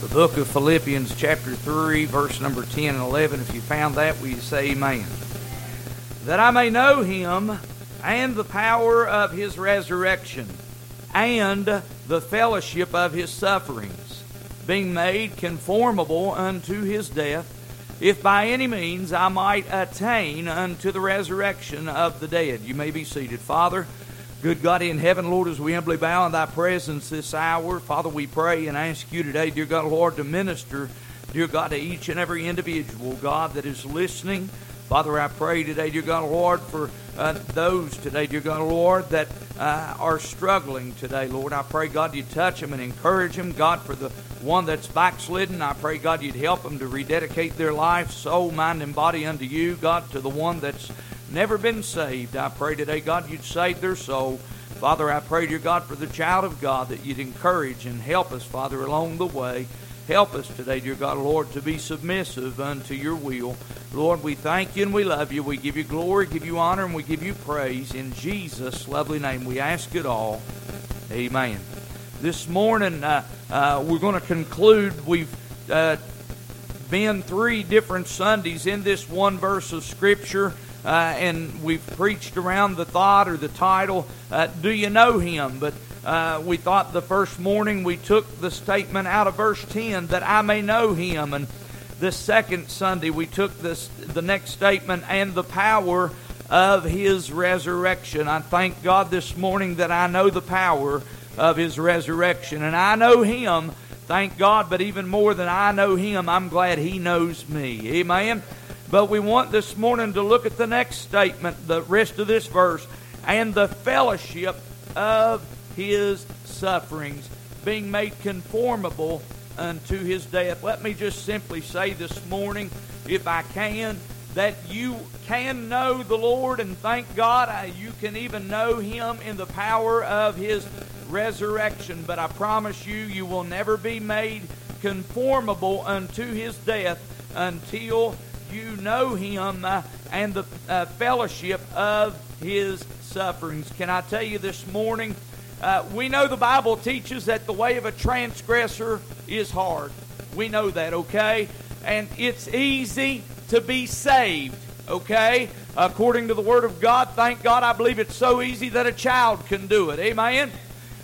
the book of Philippians, chapter 3, verse number 10 and 11. If you found that, will you say amen? That I may know him and the power of his resurrection and the fellowship of his sufferings, being made conformable unto his death, if by any means I might attain unto the resurrection of the dead. You may be seated. Father, Good God in heaven, Lord, as we humbly bow in thy presence this hour, Father, we pray and ask you today, dear God, Lord, to minister, dear God, to each and every individual, God, that is listening. Father, I pray today, dear God, Lord, for uh, those today, dear God, Lord, that uh, are struggling today, Lord. I pray, God, you touch them and encourage them. God, for the one that's backslidden, I pray, God, you'd help them to rededicate their life, soul, mind, and body unto you. God, to the one that's never been saved. I pray today, God, you'd save their soul. Father, I pray, dear God, for the child of God that you'd encourage and help us, Father, along the way. Help us today, dear God, Lord, to be submissive unto your will. Lord, we thank you and we love you. We give you glory, give you honor, and we give you praise. In Jesus' lovely name, we ask it all. Amen. This morning, uh, uh, we're going to conclude. We've uh, been three different Sundays in this one verse of Scripture uh, and we've preached around the thought or the title, uh, Do You Know Him? But uh, we thought the first morning we took the statement out of verse 10 that I may know Him. And this second Sunday we took this, the next statement and the power of His resurrection. I thank God this morning that I know the power of His resurrection. And I know Him, thank God, but even more than I know Him, I'm glad He knows me. Amen. But we want this morning to look at the next statement, the rest of this verse, and the fellowship of his sufferings, being made conformable unto his death. Let me just simply say this morning, if I can, that you can know the Lord and thank God you can even know him in the power of his resurrection. But I promise you, you will never be made conformable unto his death until you know him uh, and the uh, fellowship of his sufferings. Can I tell you this morning? Uh, we know the Bible teaches that the way of a transgressor is hard. We know that, okay? And it's easy to be saved, okay? According to the Word of God, thank God, I believe it's so easy that a child can do it. Amen?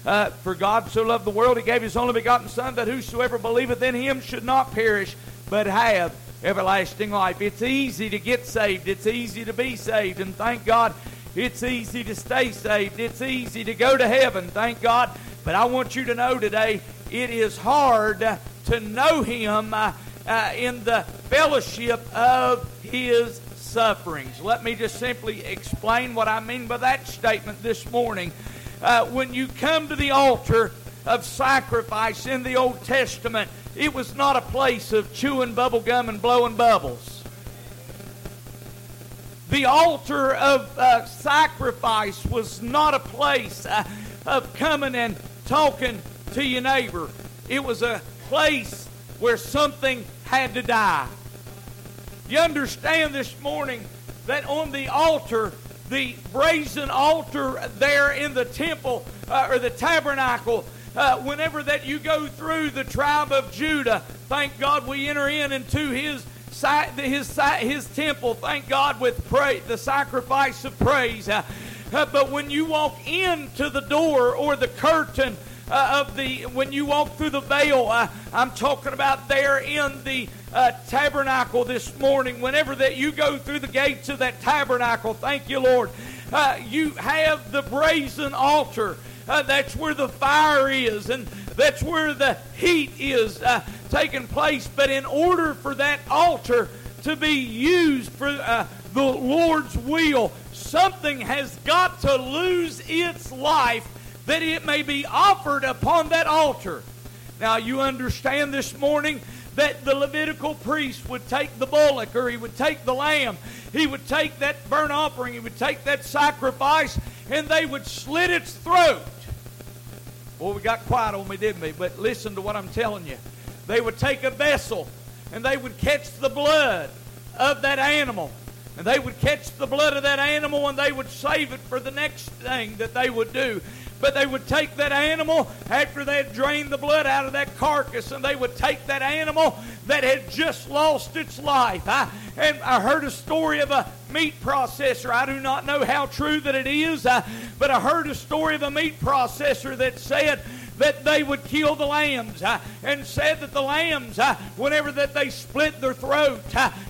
Uh, for God so loved the world, He gave His only begotten Son, that whosoever believeth in Him should not perish, but have everlasting life. It's easy to get saved. It's easy to be saved. And thank God it's easy to stay saved. It's easy to go to heaven. Thank God. But I want you to know today it is hard to know Him uh, uh, in the fellowship of His sufferings. Let me just simply explain what I mean by that statement this morning. Uh, when you come to the altar of sacrifice in the Old Testament, it was not a place of chewing bubble gum and blowing bubbles. The altar of uh, sacrifice was not a place uh, of coming and talking to your neighbor. It was a place where something had to die. You understand this morning that on the altar, the brazen altar there in the temple uh, or the tabernacle, uh, whenever that you go through the tribe of Judah, thank God we enter in into his his his temple. Thank God with the sacrifice of praise. Uh, uh, but when you walk into the door or the curtain uh, of the when you walk through the veil, uh, I'm talking about there in the uh, tabernacle this morning. Whenever that you go through the gates of that tabernacle, thank you, Lord. Uh, you have the brazen altar. Uh, that's where the fire is, and that's where the heat is uh, taking place. But in order for that altar to be used for uh, the Lord's will, something has got to lose its life that it may be offered upon that altar. Now, you understand this morning that the Levitical priest would take the bullock or he would take the lamb, he would take that burnt offering, he would take that sacrifice, and they would slit its throat. Well, we got quiet on me, didn't we? But listen to what I'm telling you. They would take a vessel and they would catch the blood of that animal. And they would catch the blood of that animal and they would save it for the next thing that they would do. But they would take that animal after they had drained the blood out of that carcass, and they would take that animal that had just lost its life. I, and I heard a story of a meat processor. I do not know how true that it is, uh, but I heard a story of a meat processor that said that they would kill the lambs and said that the lambs, whenever that they split their throat,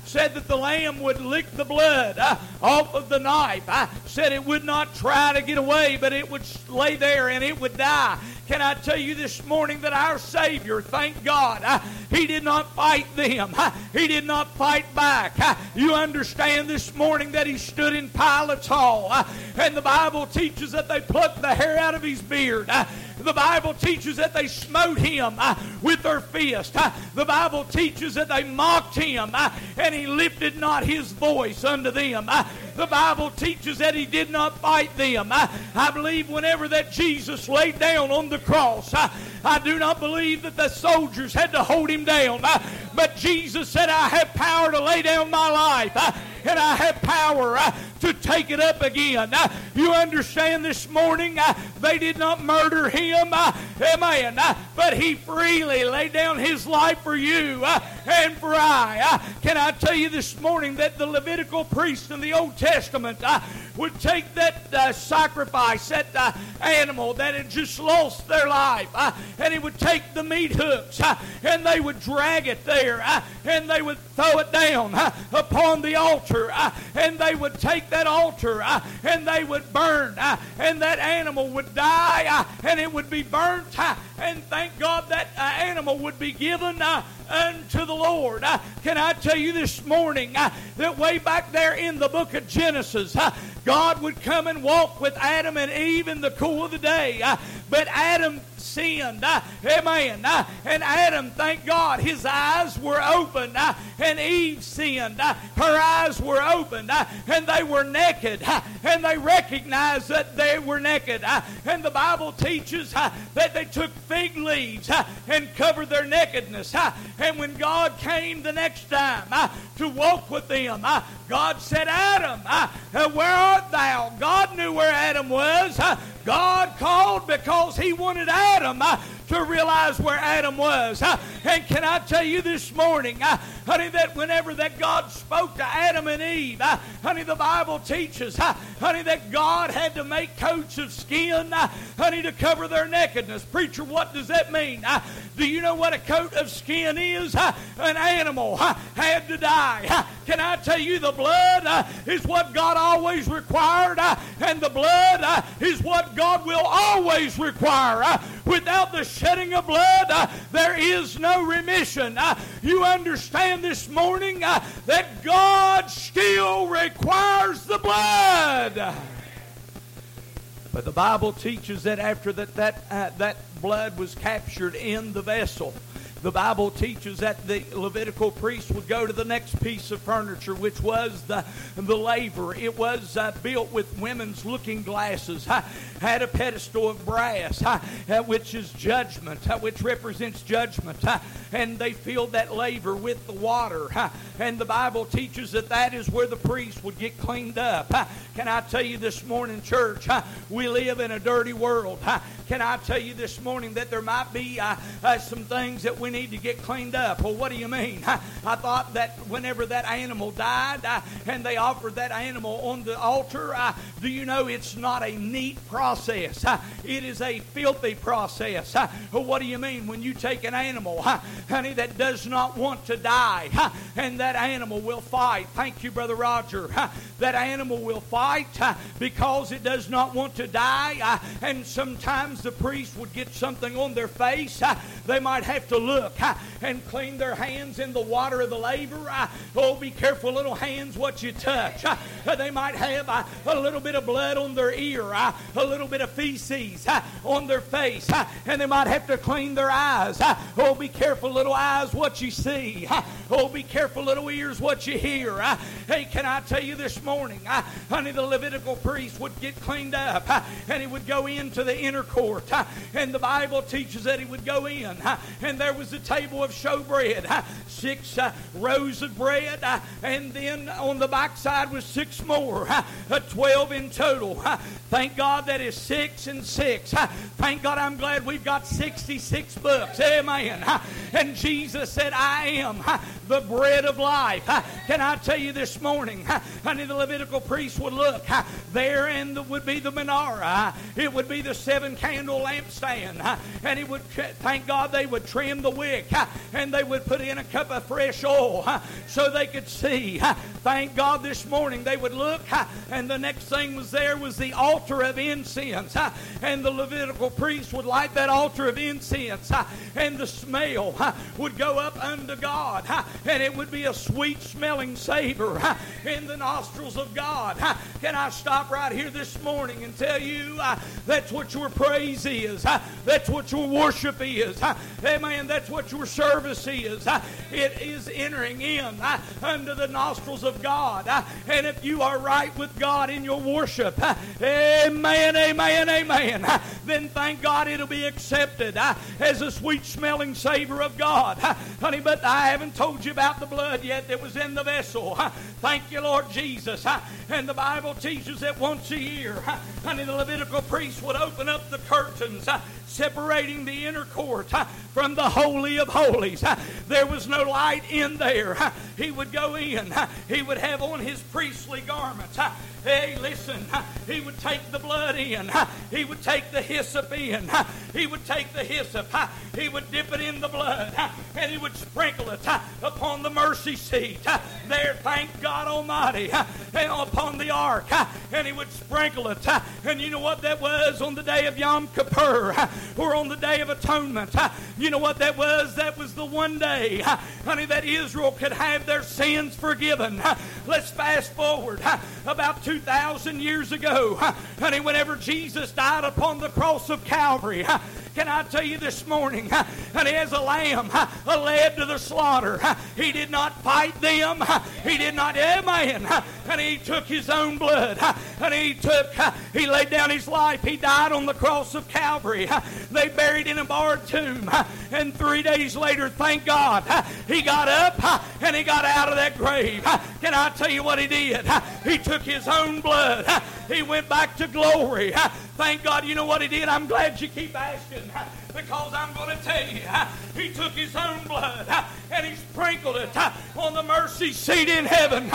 said that the lamb would lick the blood off of the knife. I said it would not try to get away, but it would lay there and it would die. Can I tell you this morning that our Savior, thank God, uh, He did not fight them. Uh, he did not fight back. You understand this morning that He stood in Pilate's hall, and the Bible teaches that they plucked the hair out of His beard. The Bible teaches that they smote him uh, with their fist. Uh, the Bible teaches that they mocked him uh, and he lifted not his voice unto them. The Bible teaches that he did not fight them. I believe whenever that Jesus laid down on the cross, I do not believe that the soldiers had to hold him down. But Jesus said, I have power to lay down my life and I have power to take it up again. Uh, you understand this morning, uh, they did not murder him, uh, amen, uh, but he freely laid down his life for you uh, and for I. Uh, can I tell you this morning that the Levitical priest in the Old Testament would take that sacrifice, that animal that had just lost their life, and he would take the meat hooks and they would drag it there and they would throw it down upon the altar and they would take that altar uh, and they would burn uh, and that animal would die uh, and it would be burnt and thank God that animal would be given unto the Lord. Uh, can I tell you this morning uh, that way back there in the book of Genesis, uh, God would come and walk with Adam and Eve in the cool of the day. But Adam sinned. Uh, amen. Uh, and Adam, thank God, his eyes were open. Uh, and Eve sinned. Her eyes were open. And they were naked. And they recognized that they were naked. And the Bible teaches that they took fig leaves and covered their nakedness. And when God came the next time uh, to walk with them, uh, God said, Adam, uh, where art thou? God knew where Adam was. God called because he wanted Adam uh, to realize where Adam was. And can I tell you this morning, uh, honey, that whenever that God spoke to Adam and Eve, uh, honey, the Bible teaches, uh, honey, that God had to make coats of skin, uh, honey, to cover their nakedness. Preacher, what does that mean? Uh, do you know what a coat of skin is? Uh, an animal had to die. Can I tell you the blood is what God always required, and the blood is what God will always require. Without the shedding of blood, there is no remission. Uh, you understand this morning uh, that God still requires the blood. But the Bible teaches that after that that uh, that blood was captured in the vessel, the Bible teaches that the Levitical priest would go to the next piece of furniture, which was the, the laver. It was uh, built with women's looking glasses, uh, had a pedestal of brass, uh, which is judgment, which represents judgment. and they filled that laver with the water. and the Bible teaches that that is where the priest would get cleaned up. can I tell you this morning, church, we live in a dirty world. can I tell you this morning that there might be uh, uh, some things that we we need to get cleaned up. Well, what do you mean? I, I thought that whenever that animal died I, and they offered that animal on the altar, I, do you know it's not a neat process? it is a filthy process. what do you mean when you take an animal, honey, that does not want to die, and that animal will fight? Thank you, Brother Roger. that animal will fight because it does not want to die, uh, and sometimes the priest would get something on their face. they might have to look look ah, and clean their hands in the water of the laver. Ah, oh, be careful, little hands, what you touch. Ah, they might have a little bit of blood on their ear, a little bit of feces on their face, and they might have to clean their eyes. Oh, be careful, little eyes, what you see. Oh, be careful, little ears, what you hear. Hey, can I tell you this morning, honey, the Levitical priest would get cleaned up and he would go into the inner court. And the Bible teaches that he would go in, and there was was a table of showbread, six uh, rows of bread, uh, and then on the backside was six more, 12 in total. Thank God that is six and six. Thank God I'm glad we've got 66 books. Amen. And Jesus said, I am the bread of life. Can I tell you this morning, honey, the Levitical priest would look there and would be the menorah. It would be the seven candle lampstand. And he would, thank God, they would trim the wick and they would put in a cup of fresh oil so they could see. Thank God this morning they would look and the next thing was there was the altar of incense. And the Levitical priest would light that altar of incense and the smell would go up unto God and it would be a sweet smelling savor in the nostrils of God. Can I stop right here this morning and tell you uh, that's what your praise is? That's what your worship is. Amen. That's what your service is. It is entering in under the nostrils of God. And if you are right with God in your worship, amen, amen, amen, then thank God it'll be accepted as a sweet smelling savor of God. Honey, but I haven't told you about the blood yet that was in the vessel. Thank you, Lord Jesus. And the Bible teaches that once a year, honey, the Levitical priest would open up the curtains separating the inner court from the Holy of Holies. There was no light in there. He would go in, he would have on his priestly garments. Hey, listen, he would take the blood in, he would take the hyssop in, he would take the hyssop, he would dip it in the blood, and he would sprinkle it upon the mercy seat. There, thank God Almighty, upon the ark, and he would sprinkle it. And you know what that was on the day of Yom Kippur, or on the day of atonement? You know what that was? That was the one day, honey, that Israel could have their sins forgiven. Let's fast forward about two 2,000 years ago, honey, whenever Jesus died upon the cross of Calvary, can I tell you this morning, and as a lamb led to the slaughter, he did not fight them. He did not, amen. And he took his own blood. And he took, he laid down his life. He died on the cross of Calvary. They buried in a barred tomb. And three days later, thank God, he got up and he got out of that grave. Can I tell you what he did? He took his own blood. He went back to glory. Thank God, you know what he did? I'm glad you keep asking because I'm going to tell you, he took his own blood and he sprinkled it on the mercy seat in heaven.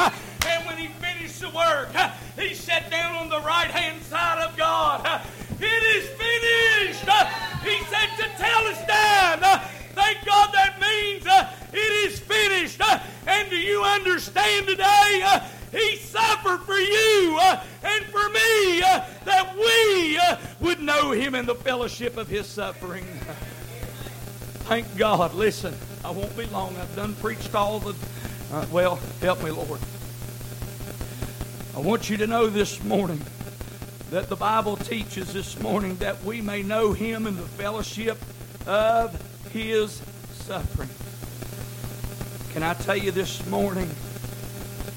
And when he finished the work, he sat down on the right hand side of God. It is finished. He said tetelestai. Thank God that means it is finished. And do you understand today? He suffered for you uh, and for me uh, that we uh, would know Him in the fellowship of His suffering. Thank God. Listen, I won't be long. I've done preached all the. Uh, well, help me, Lord. I want you to know this morning that the Bible teaches this morning that we may know Him in the fellowship of His suffering. Can I tell you this morning?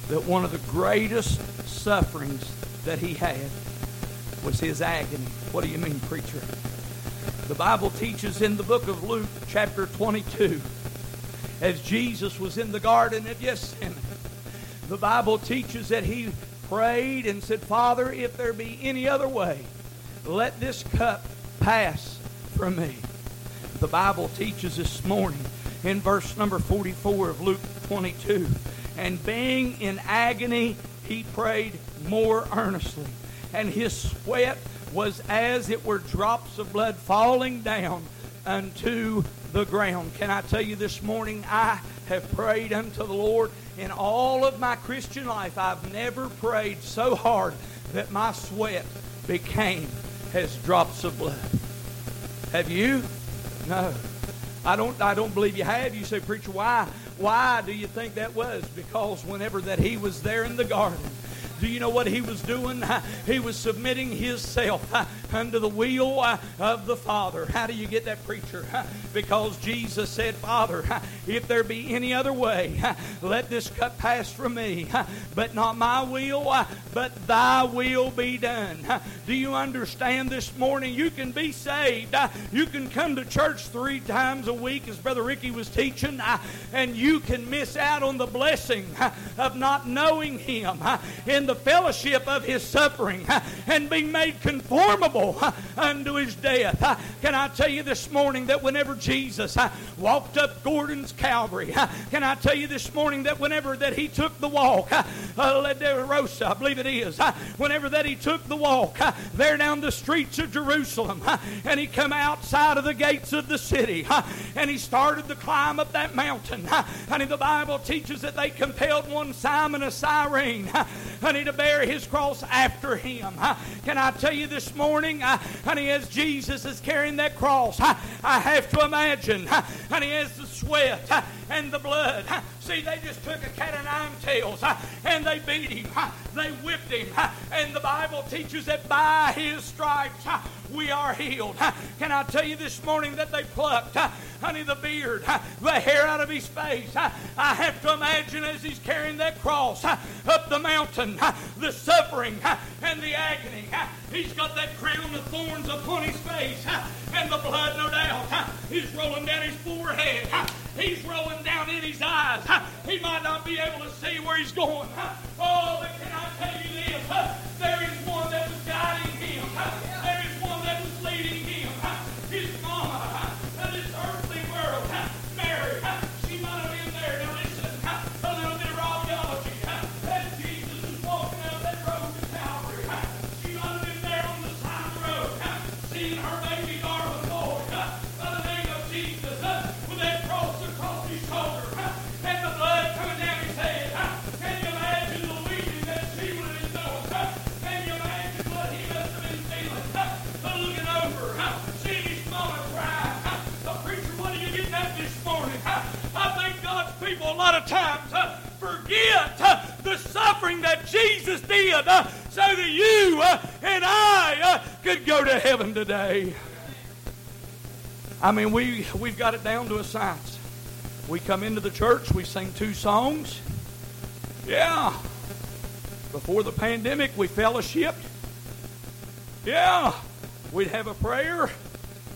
that one of the greatest sufferings that he had was his agony. What do you mean, preacher? The Bible teaches in the book of Luke, chapter 22, as Jesus was in the Garden of Gethsemane, the Bible teaches that he prayed and said, Father, if there be any other way, let this cup pass from me. The Bible teaches this morning in verse number 44 of Luke 22 and being in agony, he prayed more earnestly. And his sweat was as it were drops of blood falling down unto the ground. Can I tell you this morning, I have prayed unto the Lord in all of my Christian life. I've never prayed so hard that my sweat became as drops of blood. Have you? No. I don't I don't believe you have. You say, preacher, why? Why do you think that was? Because whenever that he was there in the garden, Do you know what he was doing? He was submitting himself under the will of the Father. How do you get that, preacher? Because Jesus said, Father, if there be any other way, let this cup pass from me. But not my will, but thy will be done. Do you understand this morning? You can be saved. You can come to church three times a week, as Brother Ricky was teaching, and you can miss out on the blessing of not knowing Him in the fellowship of His suffering and be made conformable unto His death. Can I tell you this morning that whenever Jesus walked up Gordon's Calvary, can I tell you this morning that whenever that He took the walk, uh, Rosa, I believe it is, whenever that He took the walk there down the streets of Jerusalem, and He come outside of the gates of the city, and He started to climb up that mountain, and the Bible teaches that they compelled one Simon of Cyrene, to bear his cross after him. Can I tell you this morning, honey, as Jesus is carrying that cross, I have to imagine, honey, as the sweat and the blood. See, they just took a cat of nine tails and they beat him. They whipped him. And the Bible teaches that by his stripes we are healed. Can I tell you this morning that they plucked, honey, the beard, the hair out of his face? I have to imagine as he's carrying that cross up the mountain, the suffering and the agony. He's got that crown of thorns upon his face, and the blood, no doubt, is rolling down his forehead. He's rolling down in his eyes. He might not be able to see where he's going. Oh, but can I tell you this? There is one that was guiding him. There is today. I mean, we, we've got it down to a science. We come into the church, we sing two songs. Yeah. Before the pandemic, we fellowshipped. Yeah. We'd have a prayer.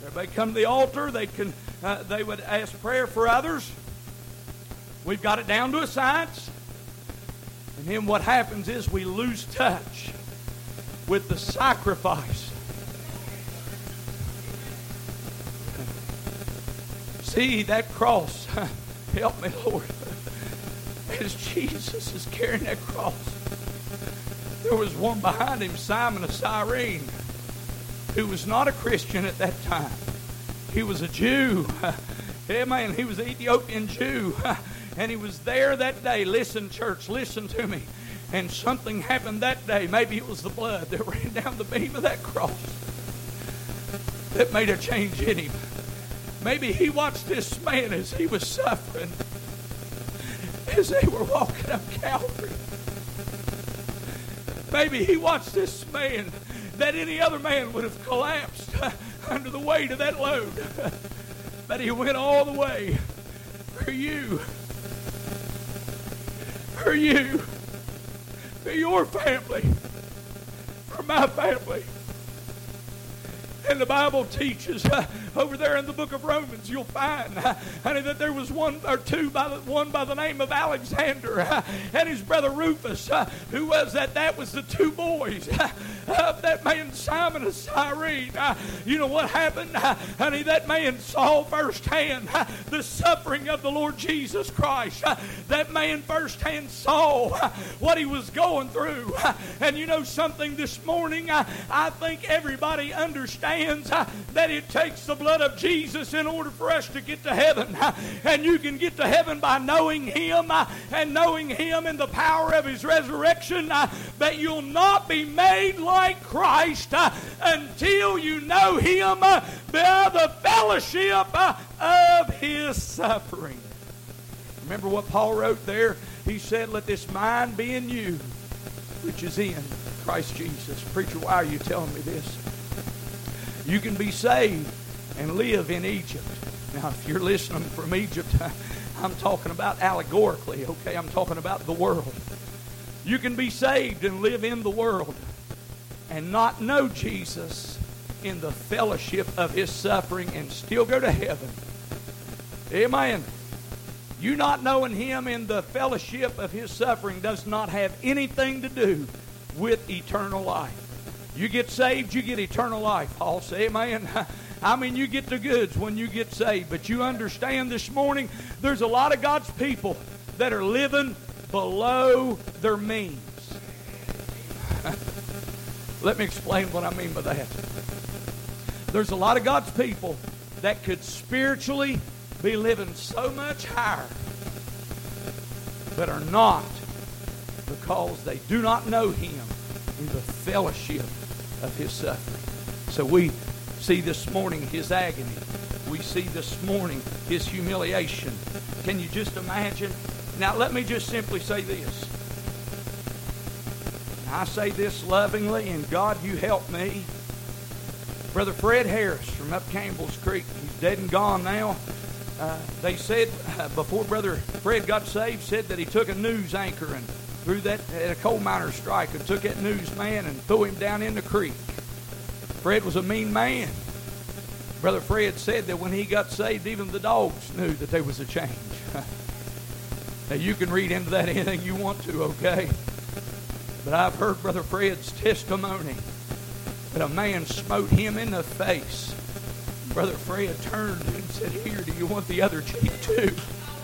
Everybody come to the altar. They can. Uh, they would ask prayer for others. We've got it down to a science. And then what happens is we lose touch with the sacrifice. See that cross. Help me, Lord. As Jesus is carrying that cross, there was one behind him, Simon of Cyrene, who was not a Christian at that time. He was a Jew. Yeah, man, he was an Ethiopian Jew. And he was there that day. Listen, church, listen to me. And something happened that day. Maybe it was the blood that ran down the beam of that cross that made a change in him. Maybe he watched this man as he was suffering, as they were walking up Calvary. Maybe he watched this man that any other man would have collapsed under the weight of that load. But he went all the way for you, for you, for your family, for my family. And the Bible teaches uh, over there in the book of Romans, you'll find, uh, honey, that there was one or two by the, one by the name of Alexander uh, and his brother Rufus, uh, who was that? That was the two boys uh, of that man Simon of Cyrene. Uh, you know what happened, uh, honey? That man saw firsthand uh, the suffering of the Lord Jesus Christ. That man firsthand saw what he was going through. And you know something this morning, I think everybody understands that it takes the blood of Jesus in order for us to get to heaven. And you can get to heaven by knowing Him and knowing Him in the power of His resurrection. But you'll not be made like Christ uh, until you know Him uh, by the fellowship uh, of His suffering. Remember what Paul wrote there? He said, Let this mind be in you, which is in Christ Jesus. Preacher, why are you telling me this? You can be saved and live in Egypt. Now, if you're listening from Egypt, I'm talking about allegorically, okay? I'm talking about the world. You can be saved and live in the world and not know Jesus in the fellowship of his suffering and still go to heaven. Amen. You not knowing him in the fellowship of his suffering does not have anything to do with eternal life. You get saved, you get eternal life. I'll say amen. I mean, you get the goods when you get saved. But you understand this morning, there's a lot of God's people that are living below their means. Let me explain what I mean by that. There's a lot of God's people that could spiritually be living so much higher, but are not because they do not know Him in the fellowship of His suffering. So we see this morning His agony. We see this morning His humiliation. Can you just imagine? Now, let me just simply say this. I say this lovingly, and God, you help me. Brother Fred Harris from up Campbell's Creek, he's dead and gone now. Uh, they said uh, before Brother Fred got saved, said that he took a news anchor and threw that at a coal miner strike and took that newsman and threw him down in the creek. Fred was a mean man. Brother Fred said that when he got saved, even the dogs knew that there was a change. now you can read into that anything you want to, okay? But I've heard Brother Fred's testimony that a man smote him in the face Brother Fred turned and said, Here, do you want the other cheek too?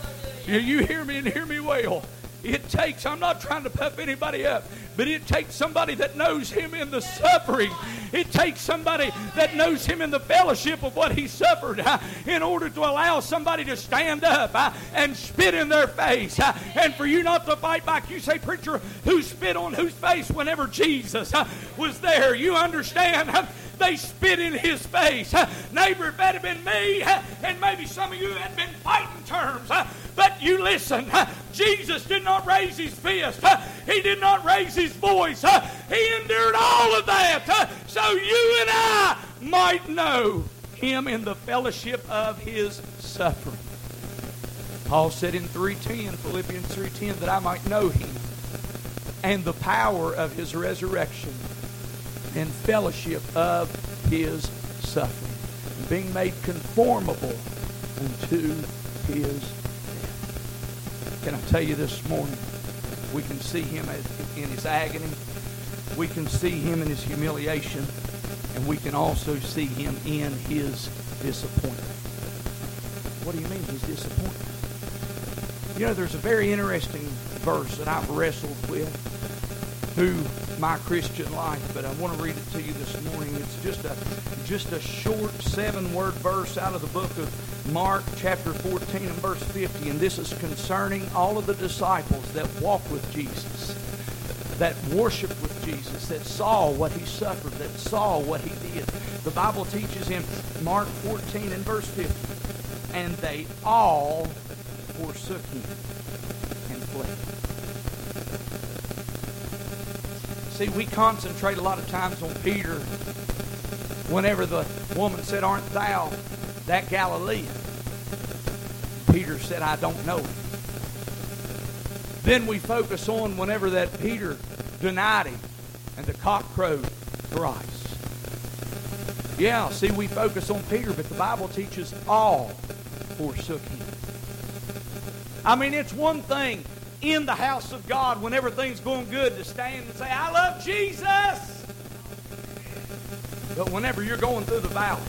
Do you hear me and hear me well? It takes, I'm not trying to puff anybody up, but it takes somebody that knows Him in the suffering. It takes somebody that knows Him in the fellowship of what He suffered uh, in order to allow somebody to stand up uh, and spit in their face. Uh, and for you not to fight back, you say, Preacher, who spit on whose face whenever Jesus was there? You understand? They spit in his face. Neighbor, if that had been me, and maybe some of you had been fighting terms, but you listen. Jesus did not raise his fist. He did not raise his voice. He endured all of that so you and I might know him in the fellowship of his suffering. Paul said in 3:10, Philippians 3:10, that I might know him and the power of his resurrection and fellowship of his suffering, being made conformable unto his. Can I tell you this morning? We can see him in his agony. We can see him in his humiliation. And we can also see him in his disappointment. What do you mean, his disappointment? You know, there's a very interesting verse that I've wrestled with through my Christian life, but I want to read it to you this morning. It's just a just a short seven-word verse out of the book of Mark, chapter 14 and verse 50, and this is concerning all of the disciples that walked with Jesus, that worshiped with Jesus, that saw what he suffered, that saw what he did. The Bible teaches in Mark 14 and verse 50, and they all forsook him and fled. See, we concentrate a lot of times on Peter whenever the woman said, Aren't thou that Galilean? Peter said, I don't know Then we focus on whenever that Peter denied him and the cock crowed thrice. Yeah, see, we focus on Peter, but the Bible teaches all forsook him. I mean, it's one thing in the house of God when everything's going good to stand and say, I love Jesus. But whenever you're going through the valley,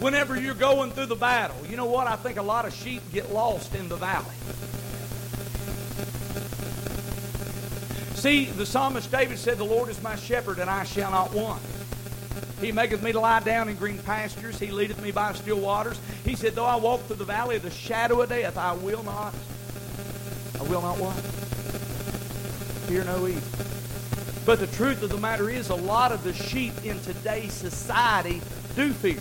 whenever you're going through the battle, you know what? I think a lot of sheep get lost in the valley. See, the psalmist David said, The Lord is my shepherd, and I shall not want. He maketh me to lie down in green pastures. He leadeth me by still waters. He said, Though I walk through the valley of the shadow of death, I will not I will not what? Fear no evil. But the truth of the matter is, a lot of the sheep in today's society do fear.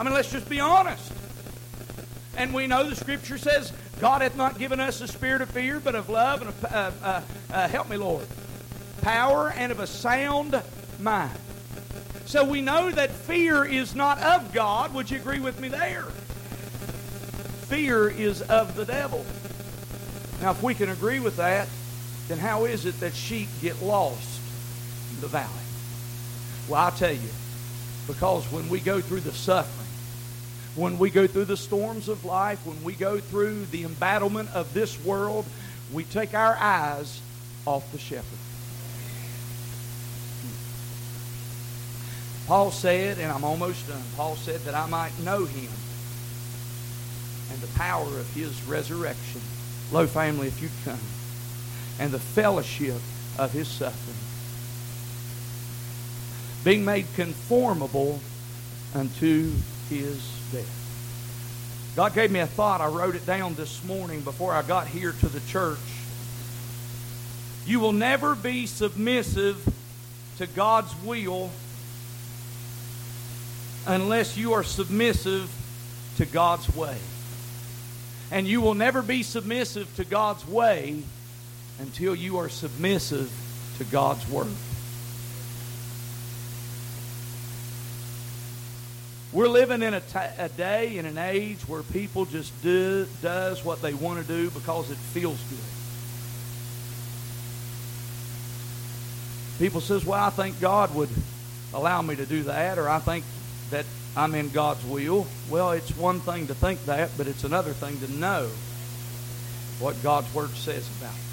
I mean, let's just be honest. And we know the Scripture says, God hath not given us a spirit of fear, but of love and of, uh, uh, uh, help me, Lord, power and of a sound mind. So we know that fear is not of God. Would you agree with me there? Fear is of the devil. Now, if we can agree with that, then how is it that sheep get lost in the valley? Well, I'll tell you, because when we go through the suffering, when we go through the storms of life, when we go through the embattlement of this world, we take our eyes off the shepherd. Paul said, and I'm almost done, Paul said that I might know him and the power of his resurrection. Low family, if you'd come. And the fellowship of his suffering. Being made conformable unto his death. God gave me a thought. I wrote it down this morning before I got here to the church. You will never be submissive to God's will unless you are submissive to God's way. And you will never be submissive to God's way until you are submissive to God's word. We're living in a, t- a day in an age where people just do does what they want to do because it feels good. People says, "Well, I think God would allow me to do that," or "I think that I'm in God's will." Well, it's one thing to think that, but it's another thing to know what God's word says about it.